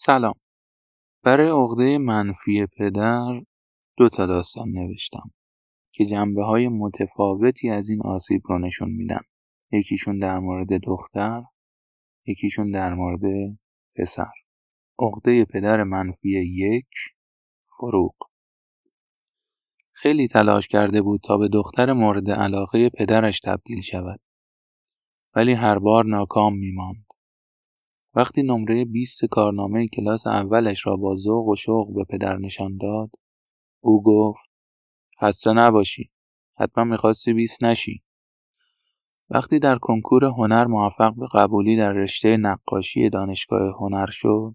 سلام. برای عقده منفی پدر دو تا داستان نوشتم که جنبه های متفاوتی از این آسیب رو نشون میدن. یکیشون در مورد دختر یکیشون در مورد پسر. عقده پدر منفی یک فروغ. خیلی تلاش کرده بود تا به دختر مورد علاقه پدرش تبدیل شود. ولی هر بار ناکام میماند. وقتی نمره 20 کارنامه کلاس اولش را با ذوق و شوق به پدر نشان داد او گفت خسته نباشی حتما می‌خواستی 20 نشی. وقتی در کنکور هنر موفق به قبولی در رشته نقاشی دانشگاه هنر شد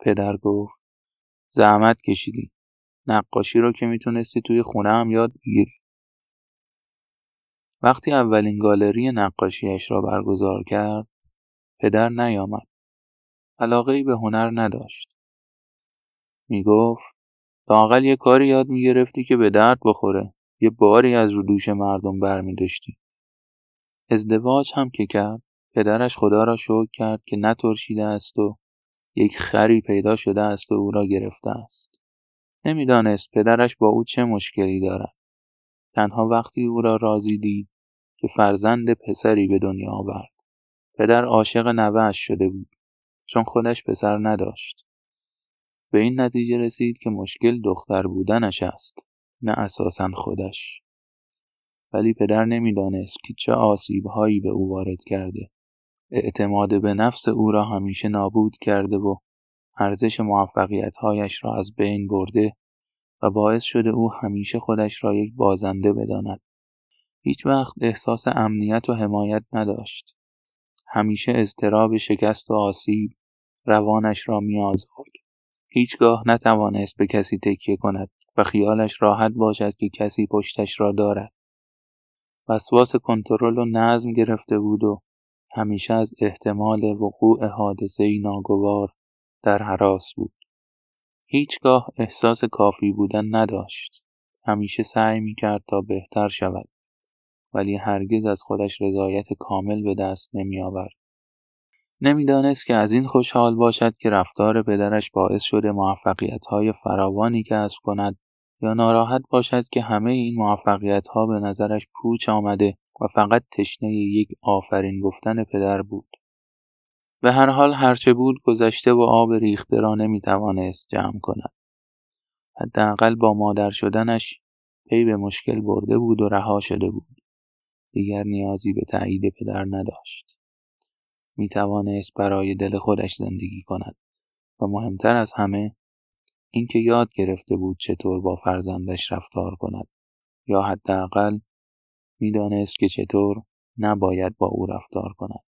پدر گفت زحمت کشیدی نقاشی رو که می‌تونستی توی خونه هم یاد بگیری. وقتی اولین گالری نقاشیش را برگزار کرد پدر نیامد. ای به هنر نداشت. می‌گفت لااقل یه کاری یاد می‌گرفتی که به درد بخوره. یه باری از رو دوش مردم برمیداشتی. ازدواج هم که کرد پدرش خدا را شکر کرد که نترشیده است و یک خری پیدا شده است و او را گرفته است. نمی‌دانست پدرش با او چه مشکلی دارد. تنها وقتی او را راضی دید که فرزند پسری به دنیا آورد. پدر عاشق نوهش شده بود. چون خودش پسر نداشت. به این نتیجه رسید که مشکل دختر بودنش است نه اساسا خودش. ولی پدر نمی‌دانست که چه آسیبهایی به او وارد کرده. اعتماد به نفس او را همیشه نابود کرده و ارزش موفقیتهایش را از بین برده و باعث شده او همیشه خودش را یک بازنده بداند. هیچ وقت احساس امنیت و حمایت نداشت. همیشه اضطراب شکست و آسیب روانش را میآزرد. هیچگاه نتوانست به کسی تکیه کند و خیالش راحت باشد که کسی پشتش را دارد. وسواس کنترل و نظم گرفته بود و همیشه از احتمال وقوع حادثه ناگوار در حراس بود. هیچگاه احساس کافی بودن نداشت. همیشه سعی می کرد تا بهتر شود. ولی هرگز از خودش رضایت کامل به دست نمی آورد. نمی‌دانست که از این خوشحال باشد که رفتار پدرش باعث شده های فراوانی کسب کند یا ناراحت باشد که همه این ها به نظرش پوچ آمده و فقط تشنه یک آفرین گفتن پدر بود. به هر حال هرچه بود گذشته و آب ریخته را نمی‌توانست جمع کند. حداقل با مادر شدنش پی به مشکل برده بود و رها شده بود. دیگر نیازی به تایید پدر نداشت. می توانست برای دل خودش زندگی کند و مهمتر از همه اینکه یاد گرفته بود چطور با فرزندش رفتار کند یا حداقل می‌دانست که چطور نباید با او رفتار کند.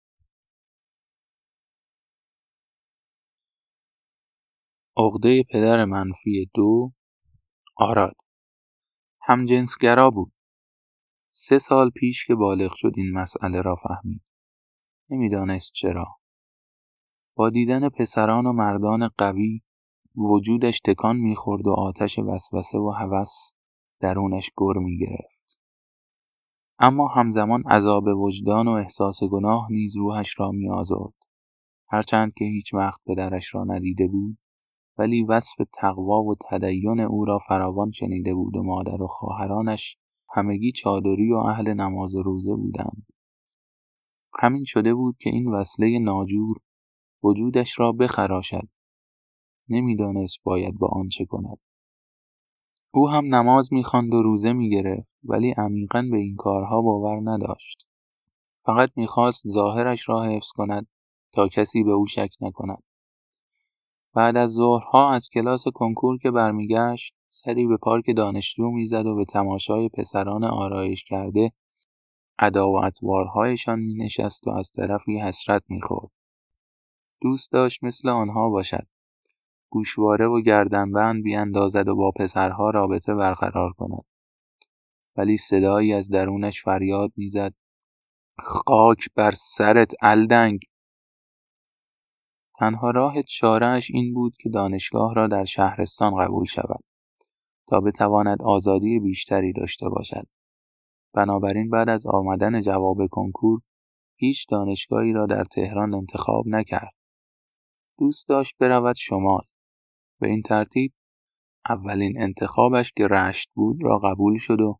عقده پدر منفی دو آراد. همجنسگرا بود. سه سال پیش که بالغ شد این مسئله را فهمید. نمی‌دانست چرا. با دیدن پسران و مردان قوی وجودش تکان می‌خورد و آتش وسوسه و هوس درونش گر می‌گرفت. اما همزمان عذاب وجدان و احساس گناه نیز روحش را میآزرد. هرچند که هیچ وقت پدرش را ندیده بود ولی وصف تقوا و تدین او را فراوان شنیده بود و مادر و خواهرانش همگی چادری و اهل نماز و روزه بودند. همین شده بود که این وصله ناجور وجودش را بخراشد. نمی‌دانست باید با آن چه کند. او هم نماز می‌خواند و روزه می‌گرفت ولی عمیقا به این کارها باور نداشت. فقط می‌خواست ظاهرش را حفظ کند تا کسی به او شک نکند. بعد از ظهرها از کلاس کنکور که برمیگشت سری به پارک دانشجو می‌زد و به تماشای پسران آرایش کرده ادا و اطوارهایشان مینشست و از طرفی حسرت می‌خورد. دوست داشت مثل آنها باشد. گوشواره و گردنبند بیاندازد و با پسرها رابطه برقرار کند. ولی صدایی از درونش فریاد می‌زد. خاک بر سرت الدنگ! تنها راه چارهاش این بود که دانشگاه را در شهرستان قبول شود. تا بتواند آزادی بیشتری داشته باشد. بنابراین بعد از آمدن جواب کنکور هیچ دانشگاهی را در تهران انتخاب نکرد. دوست داشت برود شمال. به این ترتیب اولین انتخابش که رشت بود را قبول شد و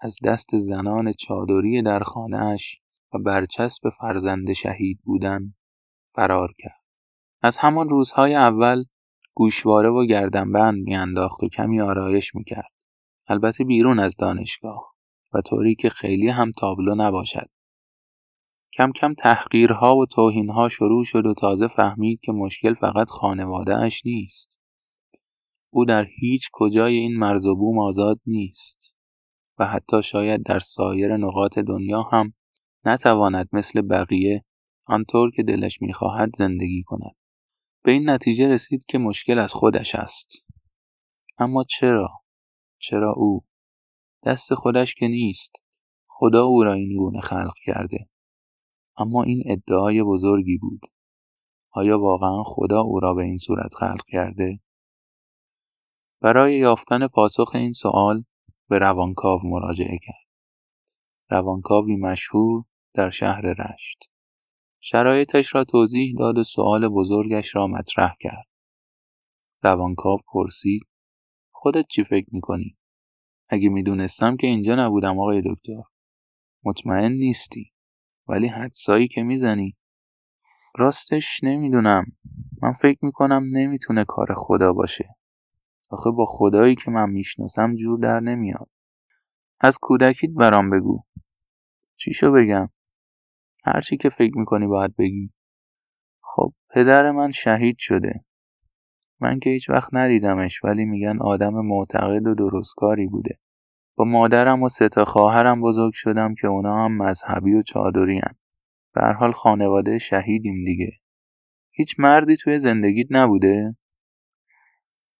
از دست زنان چادری در خانهاش و برچسب فرزند شهید بودن فرار کرد. از همان روزهای اول گوشواره و گردنبند میانداخت و کمی آرایش می‌کرد. البته بیرون از دانشگاه و طوری که خیلی هم تابلو نباشد. کم کم تحقیرها و توهینها شروع شد و تازه فهمید که مشکل فقط خانواده اش نیست. او در هیچ کجای این مرز و بوم آزاد نیست و حتی شاید در سایر نقاط دنیا هم نتواند مثل بقیه آنطور که دلش می‌خواهد زندگی کند. به این نتیجه رسید که مشکل از خودش است. اما چرا؟ چرا او؟ دست خودش که نیست. خدا او را این گونه خلق کرده. اما این ادعای بزرگی بود. آیا واقعا خدا او را به این صورت خلق کرده؟ برای یافتن پاسخ این سوال به روانکاو مراجعه کرد. روانکاوی مشهور در شهر رشت. شرایطش را توضیح داد و سؤال بزرگش را مطرح کرد. روانکاو پرسید خودت چی فکر می‌کنی؟ اگه می‌دونستم که اینجا نبودم آقای دکتر مطمئن نیستی ولی حدسایی که می‌زنی. راستش نمی‌دونم. من فکر می‌کنم نمی‌تونه کار خدا باشه. آخه با خدایی که من می‌شناسم جور در نمیاد. از کودکیت برام بگو. چیشو بگم؟ هرچی که فکر می‌کنی باید بگی. خب پدر من شهید شده. من که هیچ وقت ندیدمش ولی میگن آدم معتقد و درستکاری بوده. با مادرم و سه خواهرم بزرگ شدم که اونا هم مذهبی و چادری هن. به حال خانواده شهیدیم دیگه. هیچ مردی توی زندگیت نبوده؟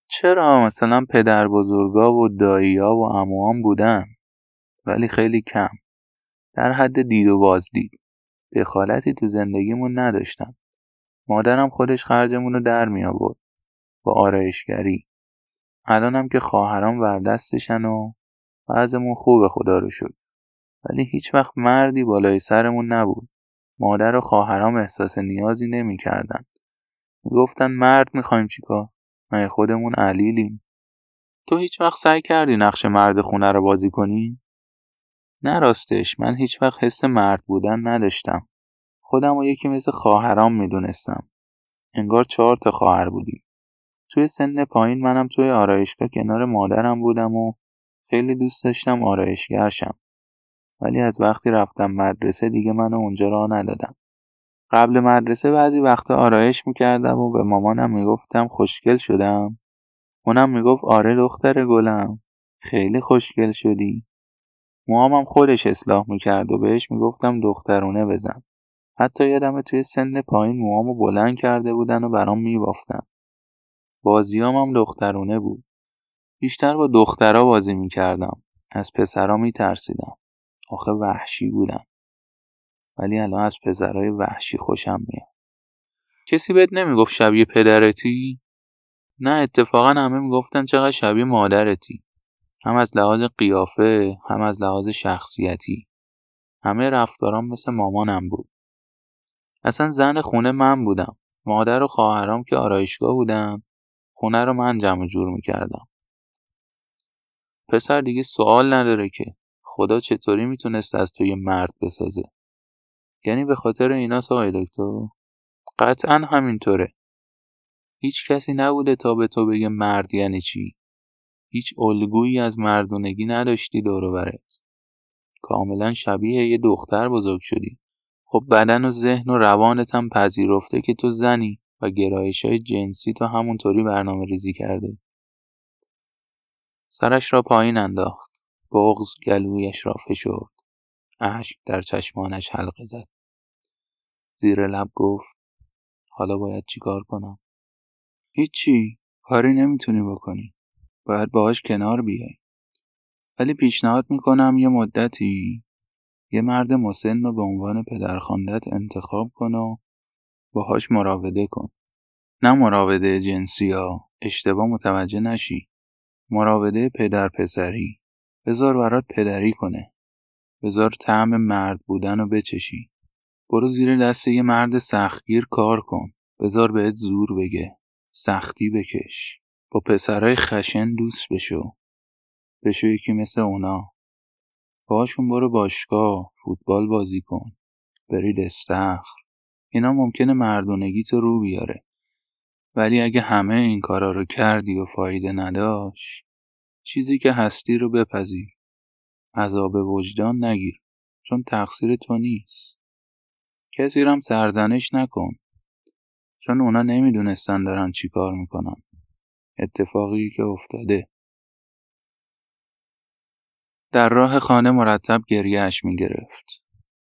چرا مثلا پدر بزرگا و داییا و اموام بودن؟ ولی خیلی کم. در حد دید و بازدید. دخالتی تو زندگیمون نداشتم. مادرم خودش خرجمون رو در می آورد با آرایشگری. الانم که خواهرام وردستشن و وضعمون خوبه خدا رو شد ولی هیچ وقت مردی بالای سرمون نبود. مادر و خواهرام احساس نیازی نمی‌کردن گفتن مرد می‌خوایم چیکار مگه خودمون علیلیم. تو هیچ وقت سعی کردی نقش مرد خونه رو بازی کنی؟ نه راستش من هیچ وقت حس مرد بودن نداشتم. خودم و یکی مثل خواهرام می‌دونستم. انگار چهار تا خواهر بودیم. توی سن پایین منم توی آرایشگاه کنار مادرم بودم و خیلی دوست داشتم آرایشگرشم. ولی از وقتی رفتم مدرسه دیگه منو اونجا راه ندادم قبل مدرسه بعضی وقتا آرایش می‌کردم و به مامانم می‌گفتم خوشگل شدم. اونم می‌گفت آره دختر گلم. خیلی خوشگل شدی. موهامم خودش اصلاح می‌کرد و بهش می‌گفتم دخترونه بزن. حتی یادم توی سن پایین موهامو بلند کرده بودن و برام میبافتن. بازیام هم دخترونه بود. بیشتر با دخترها بازی می‌کردم. از پسرا میترسیدم. آخه وحشی بودن. ولی الان از پسرهای وحشی خوشم میاد. کسی بهت نمی‌گفت شبیه پدرتی؟ نه اتفاقا همه می‌گفتن چقدر شبیه مادرتی. هم از لحاظ قیافه هم از لحاظ شخصیتی. همه رفتارام مثل مامانم بود. اصلا زن خونه من بودم. مادر و خواهرام که آرایشگاه بودن خونه رو من جمع جور می‌کردم. پسر دیگه سوال نداره که خدا چطوری می‌تونست از تو یه مرد بسازه. یعنی به خاطر اینا آقای دکتر؟ قطعا همینطوره. هیچ کسی نبوده تا به تو بگه مرد یعنی چی؟ هیچ الگویی از مردونگی نداشتی دور برت. کاملا شبیه یه دختر بزرگ شدی. خب بدن و ذهن و روانت هم پذیرفته که تو زنی و گرایش های جنسی تو همونطوری برنامه ریزی کرده. سرش را پایین انداخت. بغز گلویش را فشرد. اشک در چشمانش حلقه زد. زیر لب گفت حالا باید چیکار کنم؟ هیچی کاری نمی‌تونی بکنی. باید باهاش کنار بیای. ولی پیشنهاد می‌کنم یه مدتی یه مرد مسن رو به عنوان پدرخواندت انتخاب کن و باهاش مراوده کن. نه مراوده جنسی ها اشتباه متوجه نشی. مراوده پدر پسری بذار برات پدری کنه. بذار طعم مرد بودن رو بچشی. برو زیر دست یه مرد سختگیر کار کن. بذار بهت زور بگه. سختی بکش. با پسرای خشن دوست بشو. بشو یکی مثل اونا. باشون برو باشگاه فوتبال بازی کن. برید استخر اینا ممکنه مردونگی تو رو بیاره. ولی اگه همه این کارا رو کردی و فایده نداشت چیزی که هستی رو بپذیر. عذاب وجدان نگیر چون تقصیر تو نیست. کسی رو هم سرزنش نکن. چون اونا نمی‌دونستن دارن چی کار می‌کنن. اتفاقی که افتاده در راه خانه مرتب گریهش می گرفت.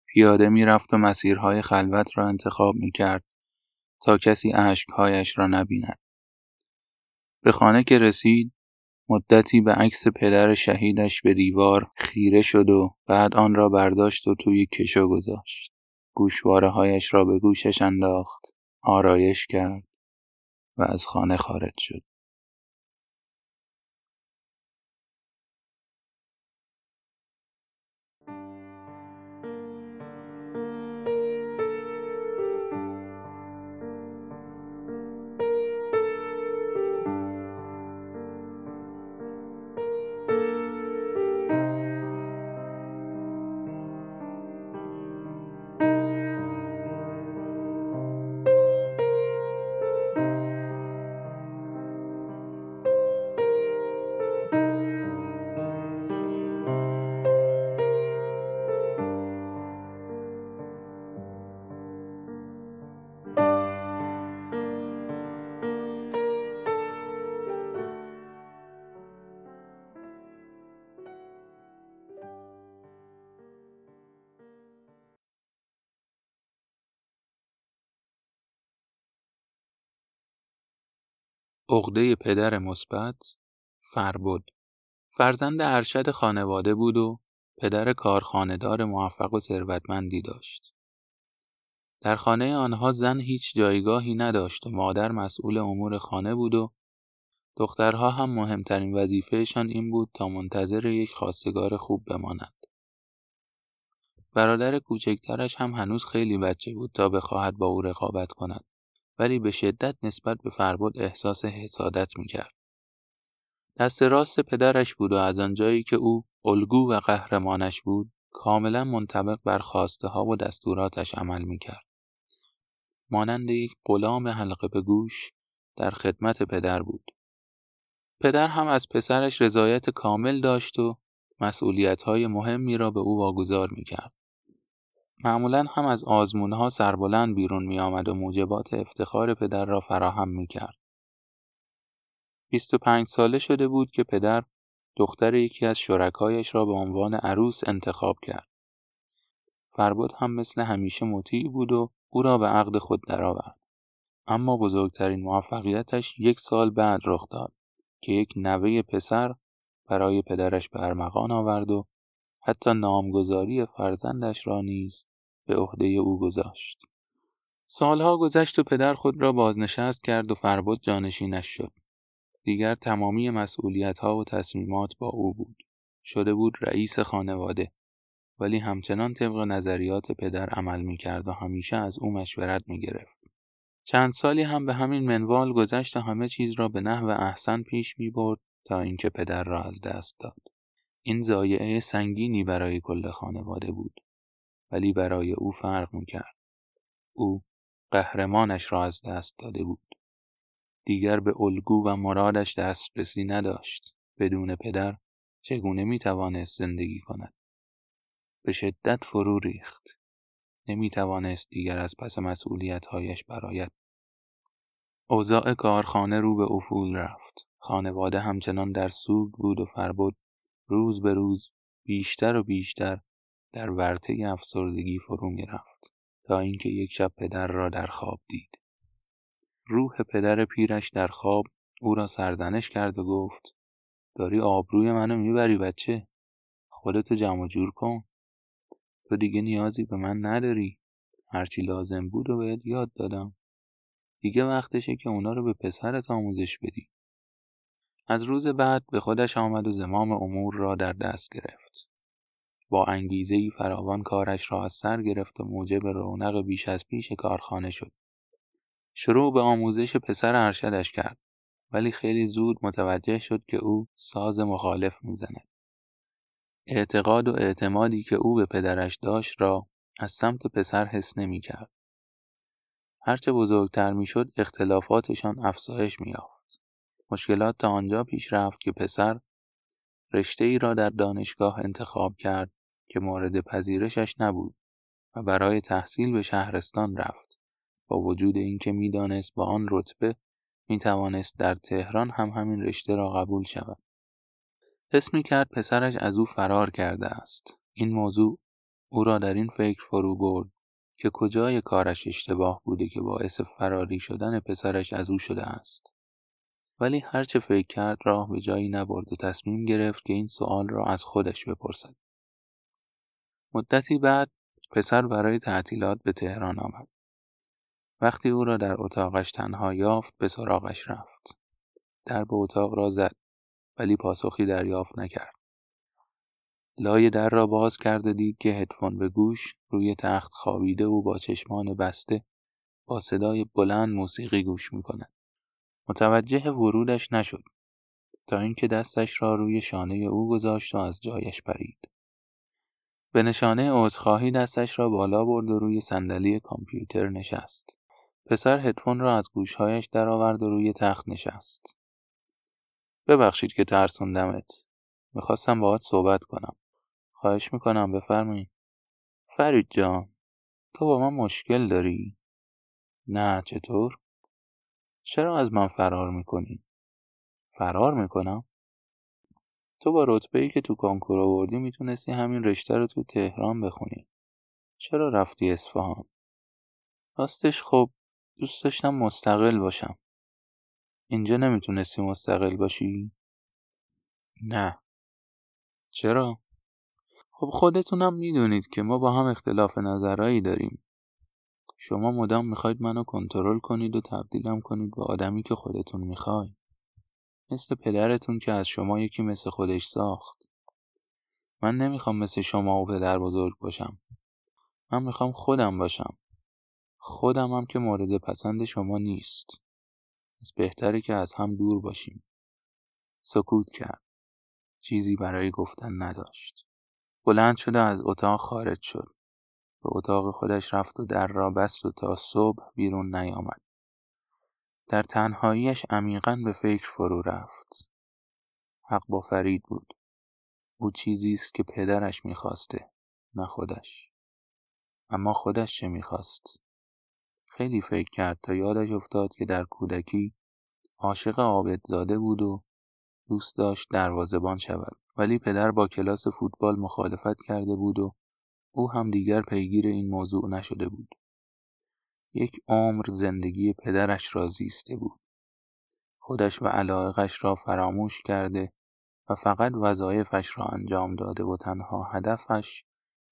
پیاده می رفت و مسیرهای خلوت را انتخاب می کرد تا کسی اشکهایش را نبیند. به خانه که رسید مدتی به عکس پدر شهیدش به دیوار خیره شد و بعد آن را برداشت و توی کشو گذاشت. گوشواره هایش را به گوشش انداخت. آرایش کرد و از خانه خارج شد. عقده پدر مثبت فربد فرزند ارشد خانواده بود و پدر کارخانهدار موفق و ثروتمندی داشت. در خانه آنها زن هیچ جایگاهی نداشت و مادر مسئول امور خانه بود و دخترها هم مهمترین وظیفهشان این بود تا منتظر یک خواستگار خوب بمانند. برادر کوچکترش هم هنوز خیلی بچه بود تا بخواهد با او رقابت کند. ولی به شدت نسبت به فربد احساس حسادت می‌کرد. دست راست پدرش بود و از آنجایی که او الگو و قهرمانش بود کاملا منطبق بر خواسته ها و دستوراتش عمل می‌کرد. مانند یک غلام حلقه به گوش در خدمت پدر بود. پدر هم از پسرش رضایت کامل داشت و مسئولیت های مهمی را به او واگذار می‌کرد. معمولا هم از آزمونها سربلند بیرون می آمد و موجبات افتخار پدر را فراهم می کرد. 25 ساله شده بود که پدر دختر یکی از شرکایش را به عنوان عروس انتخاب کرد. فربود هم مثل همیشه مطیع بود و او را به عقد خود درآورد. اما بزرگترین موفقیتش یک سال بعد رخ داد که یک نوه پسر برای پدرش به ارمغان آورد و حتی نامگذاری فرزندش را نیز به عهده او گذاشت. سالها گذشت و پدر خود را بازنشست کرد و فربد جانشینش شد. دیگر تمامی مسئولیت ها و تصمیمات با او بود. شده بود رئیس خانواده. ولی همچنان طبق نظریات پدر عمل می کرد و همیشه از او مشورت می گرفت. چند سالی هم به همین منوال گذشت و همه چیز را به نحو احسن پیش می برد تا اینکه پدر را از دست داد. این زایعه سنگینی برای کل خانواده بود. ولی برای او فرق می‌کرد. او قهرمانش را از دست داده بود. دیگر به الگو و مرادش دسترسی نداشت. بدون پدر چگونه می توانست زندگی کند؟ به شدت فرو ریخت. نمی توانست دیگر از پس مسئولیتهایش برآید. اوضاع کارخانه رو به افول رفت. خانواده همچنان در سوگ بود و فربد روز به روز بیشتر و بیشتر در ورطه افسردگی فرو می‌رفت تا اینکه یک شب پدر را در خواب دید. روح پدر پیرش در خواب او را سرزنش کرد و گفت داری آبروی منو می‌بری بچه خودتو جمع جور کن. تو دیگه نیازی به من نداری. هرچی لازم بود و بهت یاد دادم. دیگه وقتشه که اونا رو به پسرت آموزش بدی. از روز بعد به خودش آمد و زمام امور را در دست گرفت با انگیزهای فراوان کارش را از سر گرفت و موجب رونق بیش از پیش کارخانه شد. شروع به آموزش پسر ارشدش کرد ولی خیلی زود متوجه شد که او ساز مخالف می‌زند. اعتقاد و اعتمادی که او به پدرش داشت را از سمت پسر حس نمی کرد. هرچه بزرگتر می‌شد اختلافاتشان افزایش میافت. مشکلات تا آنجا پیش رفت که پسر رشته ای را در دانشگاه انتخاب کرد که مورد پذیرشش نبود و برای تحصیل به شهرستان رفت با وجود اینکه می‌دانست با آن رتبه می توانست در تهران هم همین رشته را قبول شود. حس می کرد پسرش از او فرار کرده است. این موضوع او را در این فکر فرو برد که کجای کارش اشتباه بوده که باعث فراری شدن پسرش از او شده است. ولی هرچه فکر کرد راه به جایی نبرد و تصمیم گرفت که این سوال را از خودش بپرسد. مدتی بعد پسر برای تعطیلات به تهران آمد. وقتی او را در اتاقش تنها یافت به سراغش رفت. در به اتاق را زد ولی پاسخی دریافت نکرد. لای در را باز کرده دید که هدفون به گوش روی تخت خوابیده و با چشمان بسته با صدای بلند موسیقی گوش می‌کند. متوجه ورودش نشد تا اینکه دستش را روی شانه او گذاشت و از جایش پرید. به نشانه عذرخواهی دستش را بالا برد و روی صندلی کامپیوتر نشست. پسر هدفون را از گوشهایش درآورد و روی تخت نشست. ببخشید که ترسوندمت. می‌خواستم باهات صحبت کنم. خواهش می‌کنم بفرمایید. فرید جان تو با من مشکل داری؟ نه چطور؟ چرا از من فرار می‌کنی؟ فرار می‌کنم؟ تو با رتبه ای که تو کنکور آوردی می‌تونستی همین رشته رو تو تهران بخونی. چرا رفتی اصفهان؟ راستش خب دوست داشتم مستقل باشم. اینجا نمی‌تونستی مستقل باشی؟ نه. چرا؟ خب خودتونم می‌دونید که ما با هم اختلاف نظرهایی داریم. شما مدام می‌خواید منو کنترل کنید و تبدیلم کنید به آدمی که خودتون می‌خواید. مثل پدرتون که از شما یکی مثل خودش ساخت. من نمی‌خوام مثل شما و پدر بزرگ باشم. من می‌خوام خودم باشم. خودم هم که مورد پسند شما نیست. از بهتره که از هم دور باشیم. سکوت کرد. چیزی برای گفتن نداشت. بلند شده از اتاق خارج شد. به اتاق خودش رفت و در را بست و تا صبح بیرون نیامد. در تنهاییش عمیقا به فکر فرو رفت. حق با فرید بود. او چیزی است که پدرش می‌خواسته نه خودش. اما خودش چه می‌خواست؟ خیلی فکر کرد تا یادش افتاد که در کودکی عاشق عابدزاده بود و دوست داشت دروازبان شود ولی پدر با کلاس فوتبال مخالفت کرده بود و او هم دیگر پیگیر این موضوع نشده بود. یک عمر زندگی پدرش را زیسته بود. خودش و علاقش را فراموش کرده و فقط وظایفش را انجام داده و تنها هدفش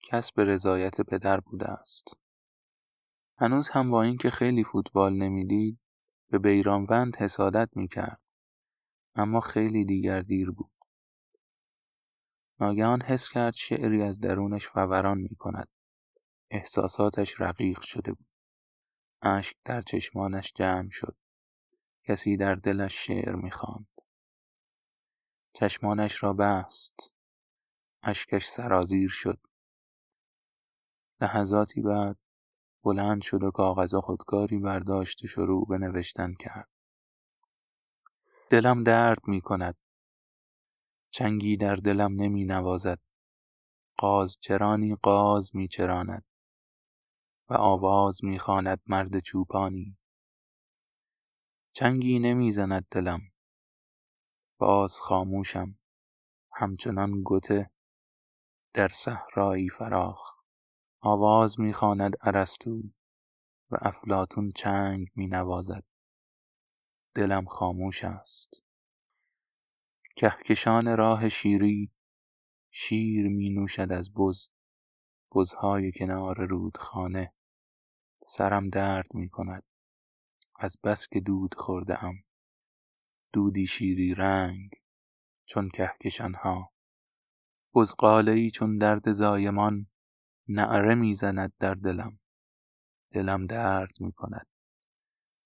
کسب رضایت پدر بوده است. هنوز هم با اینکه خیلی فوتبال نمی‌دید به بیرانوند حسادت می‌کرد اما خیلی دیگر دیر بود. ناگهان حس کرد شعری از درونش فوران می کند. احساساتش رقیق شده بود. اشک در چشمانش جمع شد. کسی در دلش شعر می‌خواند. چشمانش را بست. اشکش سرازیر شد. لحظاتی بعد بلند شد و کاغذ خودکاری برداشت و شروع به نوشتن کرد. دلم درد می کند. چنگی در دلم نمی نوازد. قاز چرانی قاز می چراند. و آواز می خواند مرد چوپانی. چنگی نمی زند دلم. باز خاموشم. همچنان گته در صحرایی فراخ. آواز می‌خواند ارسطو و افلاتون چنگ می نوازد. دلم خاموش است. کهکشان راه شیری شیر می نوشد از بز بزهای کنار رودخانه. سرم درد می کند. از بس که دود خورده ام دودی شیری رنگ چون کهکشانها. ای چون درد زایمان نعره می‌زند در دلم. دلم درد می کند.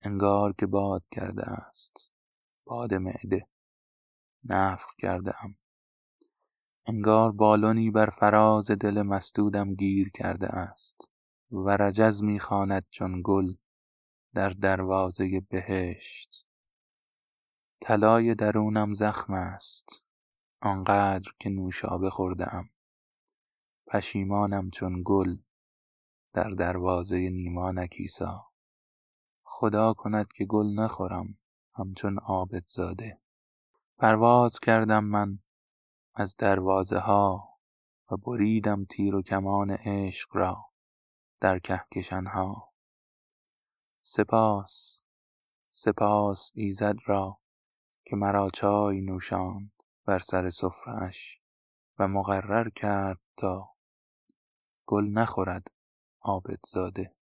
انگار که باد کرده است. باد معده. نفخ کرده ام انگار بالونی بر فراز دل مسدودم گیر کرده است و رجز می‌خواند چون گل در دروازه بهشت. طلای درونم زخم است آنقدر که نوشابه خورده ام پشیمانم چون گل در دروازه نیما نکیسا خدا کند که گل نخورم همچون عابدزاده. پرواز کردم من از دروازه ها و بریدم تیر و کمان عشق را در کهکشان ها. سپاس سپاس ایزد را که مرا چای نوشاند بر سر سفرهاش و مقرر کرد تا گل نخورد عابدزاده.